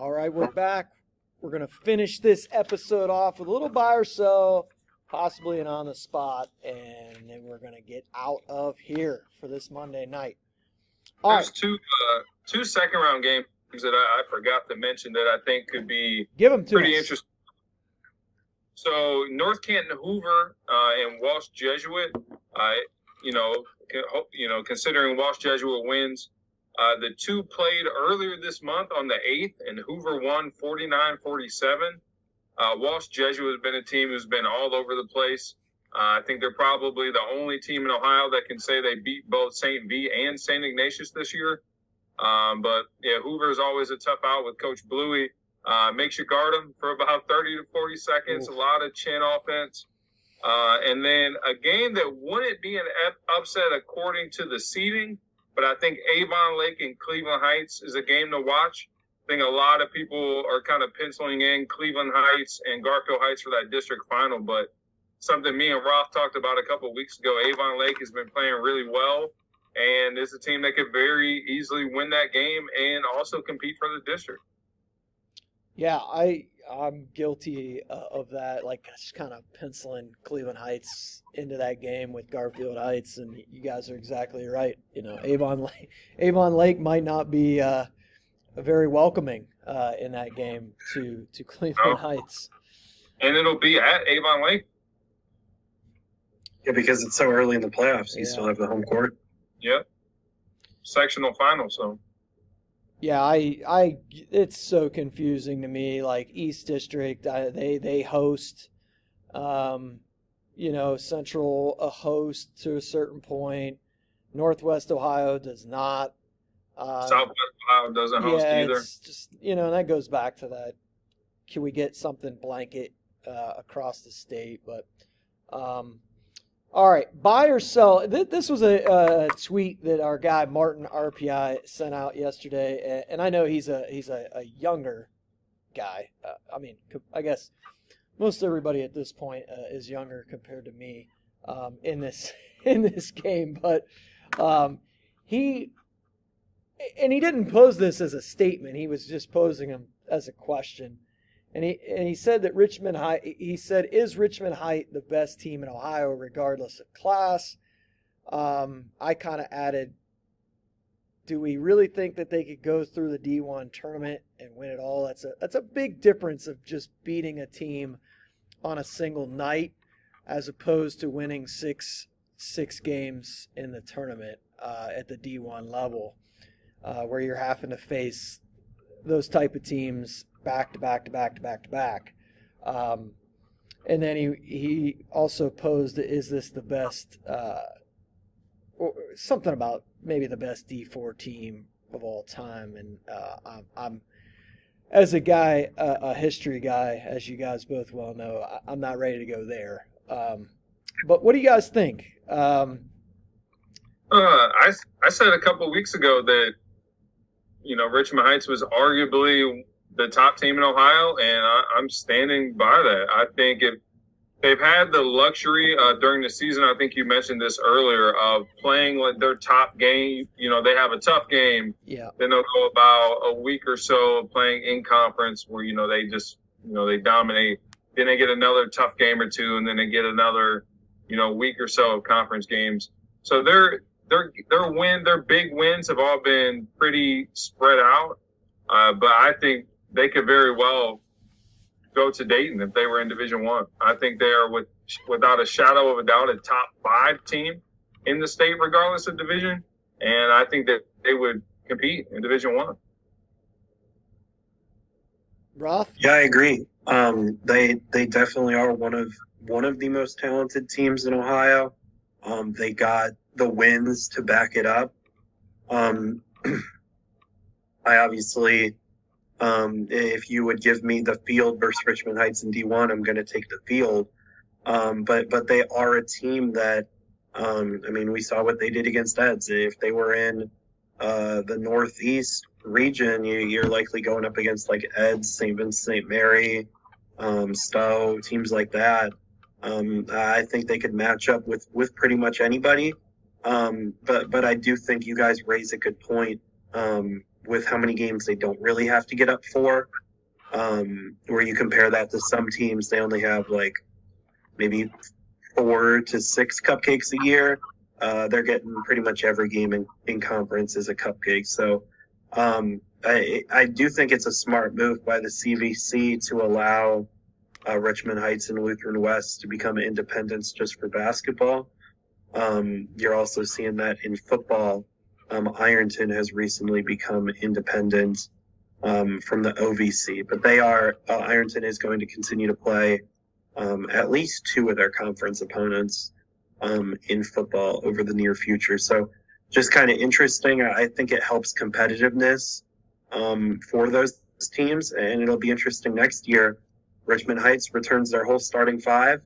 All right, we're back. We're going to finish this episode off with a little buy or sell, possibly an on the spot, and then we're going to get out of here for this Monday night. All There's right, two uh, two second round games that I, I forgot to mention that I think could be give them pretty us. interesting. So North Canton Hoover uh, and Walsh Jesuit, uh, you know, you know, considering Walsh Jesuit wins, uh, the two played earlier this month on the eighth, and Hoover won 49-47. Uh, Walsh Jesuit has been a team who's been all over the place. Uh, I think they're probably the only team in Ohio that can say they beat both St. V and St. Ignatius this year. Um, but yeah, Hoover is always a tough out with Coach Bluey. Uh, makes you guard him for about 30 to 40 seconds, Ooh. a lot of chin offense. Uh, and then a game that wouldn't be an upset according to the seeding, but I think Avon Lake and Cleveland Heights is a game to watch. I think a lot of people are kind of penciling in Cleveland Heights and Garfield Heights for that district final, but something me and Roth talked about a couple weeks ago. Avon Lake has been playing really well, and is a team that could very easily win that game and also compete for the district. Yeah, I I'm guilty uh, of that. Like just kind of penciling Cleveland Heights into that game with Garfield Heights, and you guys are exactly right. You know, Avon Lake, Avon Lake might not be uh, very welcoming uh, in that game to to Cleveland no. Heights. And it'll be at Avon Lake. Yeah, because it's so early in the playoffs, you yeah. still have the home court. Yep. Sectional final, so. Yeah, I, I, it's so confusing to me. Like East District, I, they they host, um, you know, Central a host to a certain point. Northwest Ohio does not. Uh, Southwest Ohio doesn't host yeah, either. It's just you know, and that goes back to that. Can we get something blanket uh, across the state? But um, all right, buy or sell. This was a, a, tweet that our guy Martin RPI sent out yesterday, and I know he's a he's a, a younger guy. Uh, I mean, I guess most everybody at this point uh, is younger compared to me um, in this in this game, but um, he and he didn't pose this as a statement. He was just posing them as a question. And he and he said that Richmond High. He said, "Is Richmond Height the best team in Ohio, regardless of class?" Um, I kind of added, "Do we really think that they could go through the D1 tournament and win it all? That's a that's a big difference of just beating a team on a single night, as opposed to winning six six games in the tournament uh, at the D1 level, uh, where you're having to face those type of teams back to back to back to back to back. Um, and then he he also posed, "Is this the best?" Uh, something about maybe the best D4 team of all time. And uh, I'm, I'm, as a guy, a history guy, as you guys both well know, I, am not ready to go there. Um, but what do you guys think? Um, uh, I I said a couple weeks ago that you know Richmond Heights was arguably the top team in Ohio, and I, am standing by that. I think if they've had the luxury uh, during the season, I think you mentioned this earlier, of playing like their top game. You know, they have a tough game. Yeah. Then they'll go about a week or so of playing in conference where you know they just you know they dominate. Then they get another tough game or two, and then they get another you know week or so of conference games. So their their their win, their big wins have all been pretty spread out. Uh, but I think they could very well go to Dayton if they were in Division One. I. I think they are with without a shadow of a doubt a top five team in the state, regardless of division, and I think that they would compete in Division One. Roth? Yeah, I agree. Um, they they definitely are one of one of the most talented teams in Ohio. Um, they got the wins to back it up. Um, I obviously um, if you would give me the field versus Richmond Heights in D1, I'm going to take the field. Um, but but they are a team that, um, I mean, we saw what they did against Eds. If they were in uh, the Northeast region, you, are likely going up against like Eds, St. Vincent, St. Mary, um, Stowe, teams like that. Um, I think they could match up with with pretty much anybody. Um, but but I do think you guys raise a good point. Um, with how many games they don't really have to get up for. Um, where you compare that to some teams, they only have like maybe four to six cupcakes a year. Uh, they're getting pretty much every game in, in conference is a cupcake. So um, I, I do think it's a smart move by the CVC to allow uh, Richmond Heights and Lutheran West to become independents just for basketball. Um, you're also seeing that in football um, Ironton has recently become independent um, from the OVC, but they are uh, Ironton is going to continue to play um, at least two of their conference opponents um, in football over the near future. So just kind of interesting. I think it helps competitiveness um, for those teams, and it'll be interesting next year. Richmond Heights returns their whole starting five.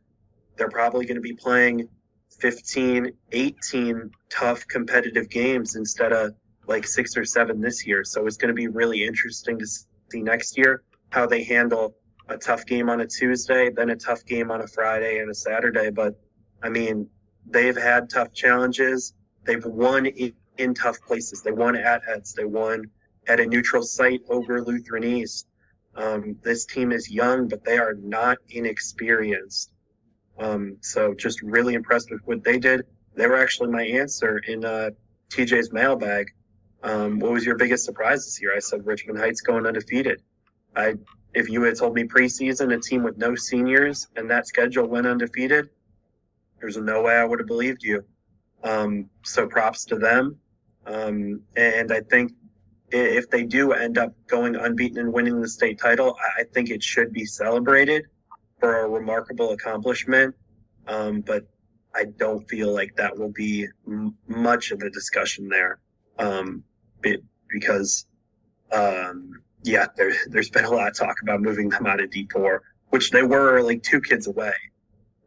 They're probably going to be playing 15, 18 tough competitive games instead of like six or seven this year. So it's going to be really interesting to see next year how they handle a tough game on a Tuesday, then a tough game on a Friday and a Saturday. But I mean, they've had tough challenges. They've won in, tough places. They won at Eds. They won at a neutral site over Lutheran East. Um, this team is young, but they are not inexperienced. Um, so just really impressed with what they did. They were actually my answer in uh, TJ's mailbag. Um, what was your biggest surprise this year? I said Richmond Heights going undefeated. I, if you had told me preseason a team with no seniors and that schedule went undefeated, there's no way I would have believed you. Um, so props to them. Um, and I think if they do end up going unbeaten and winning the state title, I think it should be celebrated for a remarkable accomplishment. Um, but I don't feel like that will be m- much of a discussion there, um, because, um, yeah, there, there's been a lot of talk about moving them out of D4, which they were like two kids away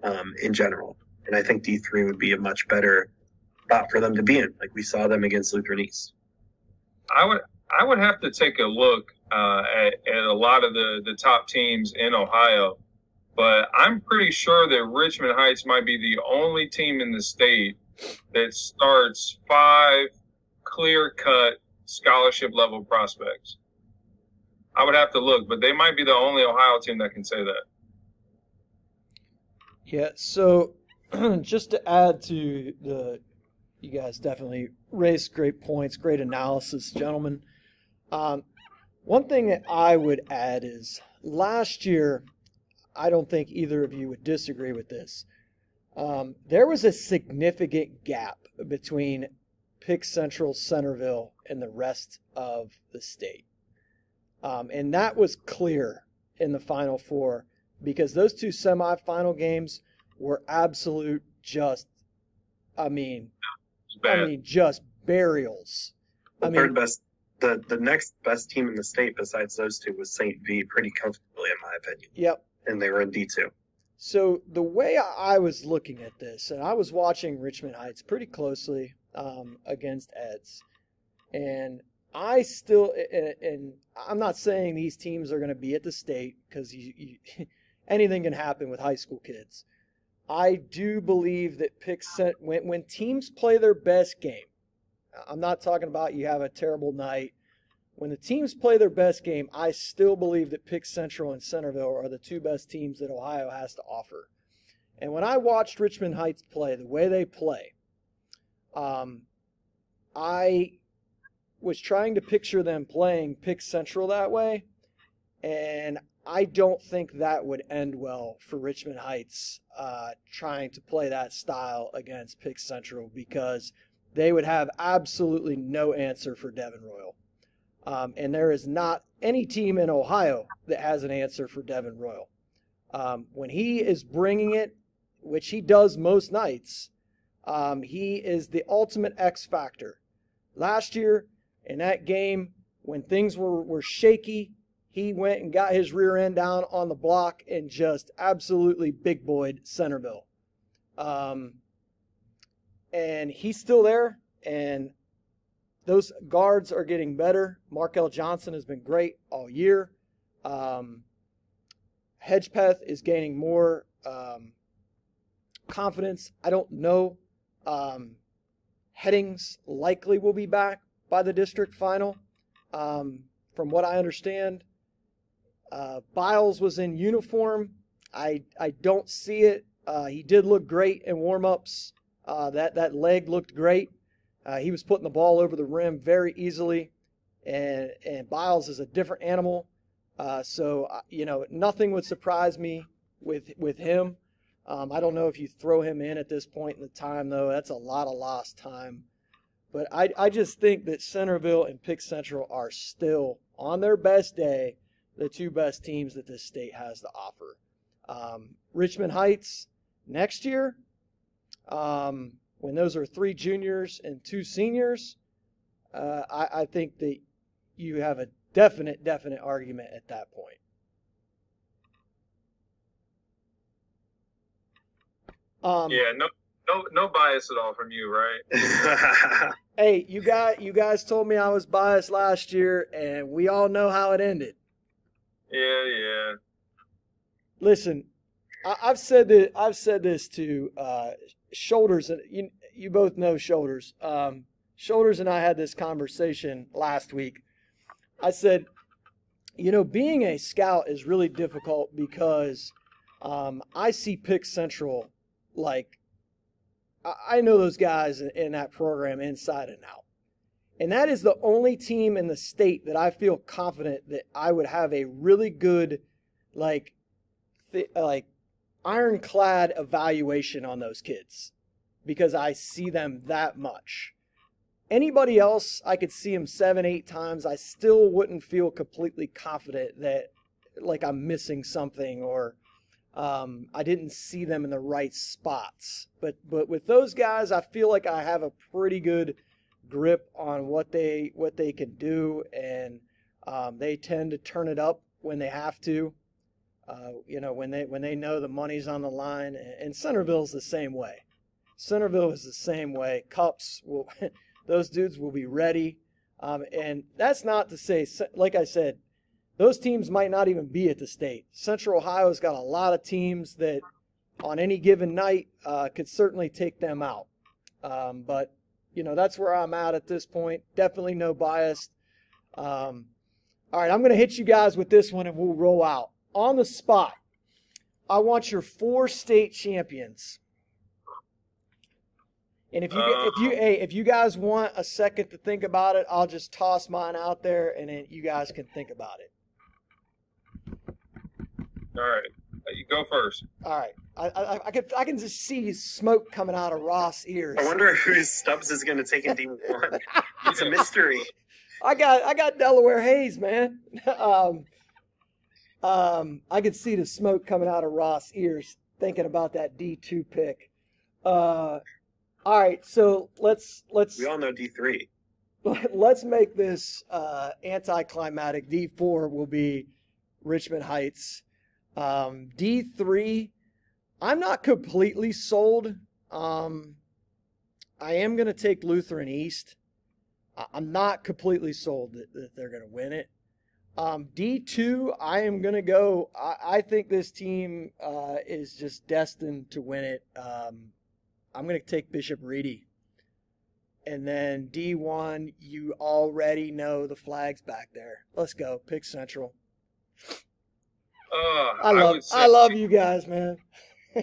um, in general. And I think D3 would be a much better spot for them to be in, like we saw them against Lutheran East. I would I would have to take a look uh, at, at a lot of the, the top teams in Ohio but I'm pretty sure that Richmond Heights might be the only team in the state that starts five clear cut scholarship level prospects. I would have to look, but they might be the only Ohio team that can say that. Yeah, so just to add to the, you guys definitely raised great points, great analysis, gentlemen. Um, one thing that I would add is last year I don't think either of you would disagree with this. Um, there was a significant gap between Pick Central, Centerville, and the rest of the state. Um, and that was clear in the Final Four because those two semifinal games were absolute just, I mean, I mean, just burials. The I mean, third best, the, the next best team in the state besides those two was St. V pretty comfortably, in my opinion. Yep and they were in D2. So the way I was looking at this, and I was watching Richmond Heights pretty closely um, against Eds, and I still, and, I'm not saying these teams are going to be at the state because anything can happen with high school kids. I do believe that picks when when teams play their best game. I'm not talking about you have a terrible night when the teams play their best game, I still believe that Pick Central and Centerville are the two best teams that Ohio has to offer. And when I watched Richmond Heights play, the way they play, um, I was trying to picture them playing Pick Central that way, and I don't think that would end well for Richmond Heights uh, trying to play that style against Pick Central because they would have absolutely no answer for Devin Royal. Um, and there is not any team in Ohio that has an answer for Devin Royal. Um, when he is bringing it, which he does most nights, um, he is the ultimate X factor. Last year, in that game, when things were, were shaky, he went and got his rear end down on the block and just absolutely big boyed Centerville. Um, and he's still there, and those guards are getting better. Markel Johnson has been great all year. Um, Hedgepeth is gaining more um, confidence. I don't know. Um, Headings likely will be back by the district final. Um, from what I understand, uh, Biles was in uniform. I I don't see it. Uh, he did look great in warmups. Uh, that that leg looked great. Uh, he was putting the ball over the rim very easily, and and Biles is a different animal. Uh, so uh, you know nothing would surprise me with with him. Um, I don't know if you throw him in at this point in the time though. That's a lot of lost time. But I I just think that Centerville and Pick Central are still on their best day the two best teams that this state has to offer. Um, Richmond Heights next year, um, when those are three juniors and two seniors, uh, I, I think that you have a definite, definite argument at that point. Um, yeah, no, no, no bias at all from you, right? hey, you got you guys told me I was biased last year, and we all know how it ended. Yeah, yeah. Listen, I, have said that I've said this to uh, Shoulders, and you you both know Shoulders. Um, Shoulders and I had this conversation last week. I said, you know, being a scout is really difficult because um, I see Pick Central like I know those guys in that program inside and out. And that is the only team in the state that I feel confident that I would have a really good, like, th- like ironclad evaluation on those kids because I see them that much. Anybody else, I could see them seven, eight times. I still wouldn't feel completely confident that, like, I'm missing something or um, I didn't see them in the right spots, but but with those guys, I feel like I have a pretty good grip on what they what they can do, and um, they tend to turn it up when they have to. Uh, you know, when they when they know the money's on the line, and Centerville's the same way. Centerville is the same way. Cupps will, those dudes will be ready, um, and that's not to say, like I said, those teams might not even be at the state. Central Ohio's got a lot of teams that on any given night uh, could certainly take them out. Um, but, you know, that's where I'm at at this point. Definitely no bias. Um, all right, I'm going to hit you guys with this one and we'll roll out. On the spot, I want your four state champions. And if you if you hey, if you guys want a second to think about it, I'll just toss mine out there and then you guys can think about it. All right, uh, you go first. All right, I, I, I can I can just see smoke coming out of Roth's ears. I wonder who Stubbs is going to take in D one. it's a mystery. I got I got Delaware Hayes, man. um, um, I could see the smoke coming out of Roth's ears thinking about that D two pick. Uh, all right, so let's let's. We all know D three. Let's make this uh, anticlimactic. D four will be Richmond Heights. Um, D3, I'm not completely sold. Um, I am going to take Lutheran East. I'm not completely sold that, that they're going to win it. Um, D2, I am going to go. I, I, think this team uh, is just destined to win it. Um, I'm going to take Bishop Ready. And then D1, you already know the flags back there. Let's go. Pick Central. Uh, I love I, I love you guys, man. I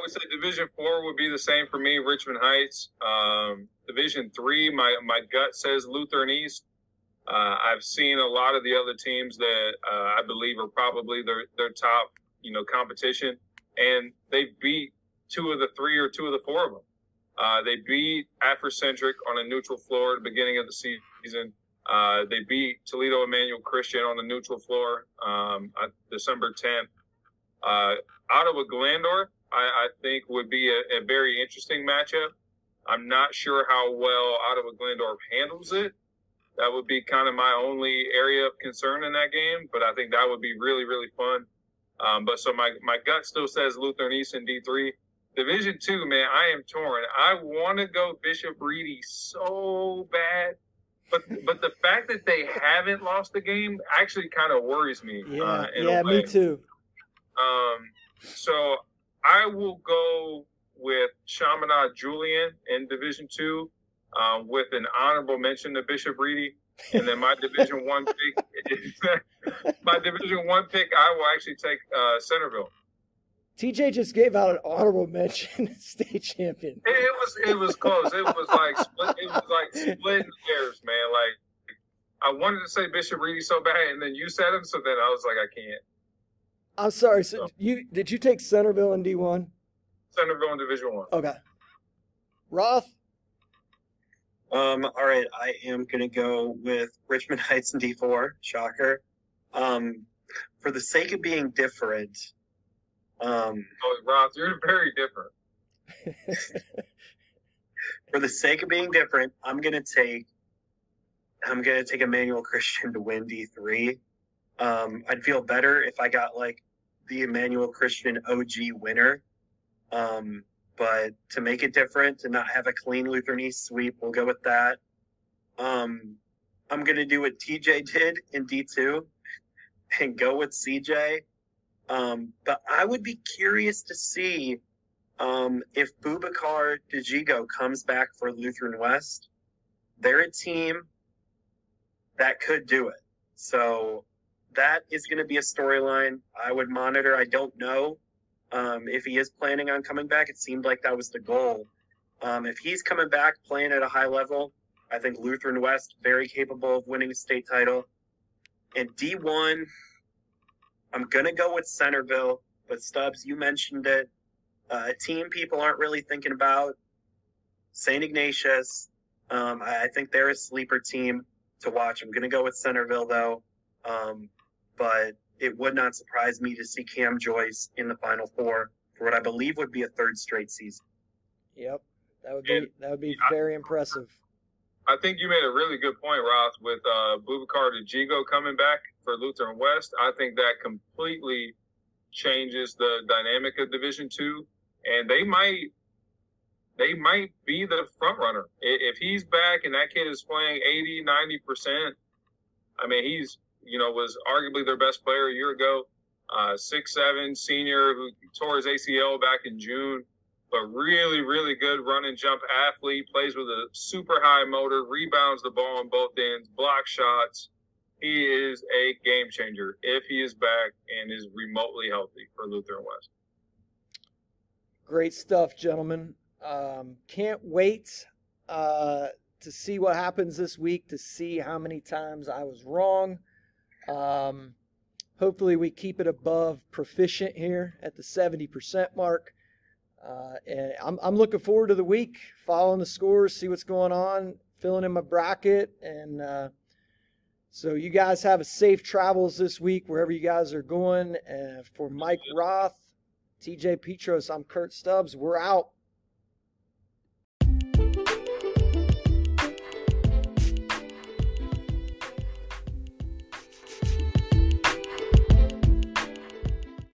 would say Division Four would be the same for me. Richmond Heights. Um, Division Three, my my gut says Lutheran East. Uh, I've seen a lot of the other teams that uh, I believe are probably their their top, you know, competition, and they beat two of the three or two of the four of them. Uh, they beat Africentric on a neutral floor at the beginning of the season. Uh, they beat Toledo Emmanuel Christian on the neutral floor um, December 10th. Uh, Ottawa Glandorf, I, I, think, would be a, a, very interesting matchup. I'm not sure how well Ottawa Glandorf handles it. That would be kind of my only area of concern in that game, but I think that would be really, really fun. Um, but so my, my gut still says Lutheran East in D3. Division two, man, I am torn. I want to go Bishop Ready so bad but but the fact that they haven't lost the game actually kind of worries me. Yeah, uh, yeah, me too. Um, so I will go with Chaminade Julienne in Division Two, um, with an honorable mention to Bishop Ready. and then my Division One pick. my Division One pick, I will actually take uh, Centerville. TJ just gave out an honorable mention state champion. It, it, was it was close. It was like split, it was like splitting hairs, man. Like I wanted to say Bishop Ready so bad, and then you said him, so then I was like, I can't. I'm sorry. So, so you did you take Centerville in D one? Centerville in Division one. Okay. Roth. Um. All right. I am gonna go with Richmond Heights and D four. Shocker. Um, for the sake of being different, Um, oh, Roth, you're very different. for the sake of being different, I'm gonna take I'm gonna take Emmanuel Christian to win D three. Um, I'd feel better if I got like the Emmanuel Christian OG winner. Um, but to make it different, to not have a clean Lutheran East sweep, we'll go with that. Um, I'm gonna do what TJ did in D two and go with CJ. Um, but I would be curious to see um, if Boubacar DeJigo comes back for Lutheran West. They're a team that could do it. So that is going to be a storyline I would monitor. I don't know um, if he is planning on coming back. It seemed like that was the goal. Um, if he's coming back playing at a high level, I think Lutheran West very capable of winning a state title. And D1, I'm gonna go with Centerville, but Stubbs, you mentioned it. Uh, a team people aren't really thinking about. St. Ignatius, um, I, I think they're a sleeper team to watch. I'm gonna go with Centerville though, um, but it would not surprise me to see Cam Joyce in the Final Four for what I believe would be a third straight season. Yep, that would be that would be very impressive. I think you made a really good point, Roth, with uh, Boubacar DeJigo coming back for Lutheran West. I think that completely changes the dynamic of Division Two, and they might they might be the front runner if he's back and that kid is playing 80 90 percent i mean he's you know was arguably their best player a year ago. Uh, six seven senior who tore his acl back in june. But really really good run and jump athlete. Plays with a super high motor. Rebounds the ball on both ends. Block shots. He is a game changer if he is back and is remotely healthy for lutheran west. Great stuff, gentlemen. Um, can't wait uh, to see what happens this week, to see how many times I was wrong. Um, hopefully, we keep it above proficient here at the 70% mark. Uh, and I'm, I'm looking forward to the week, following the scores, see what's going on, filling in my bracket. And uh, so, you guys have a safe travels this week, wherever you guys are going. And for Mike Roth, TJ Petros, I'm Kurt Stubbs. We're out.